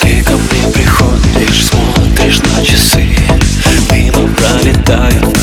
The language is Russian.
Ты ко мне приходишь, смотришь на часы. Мимо пролетают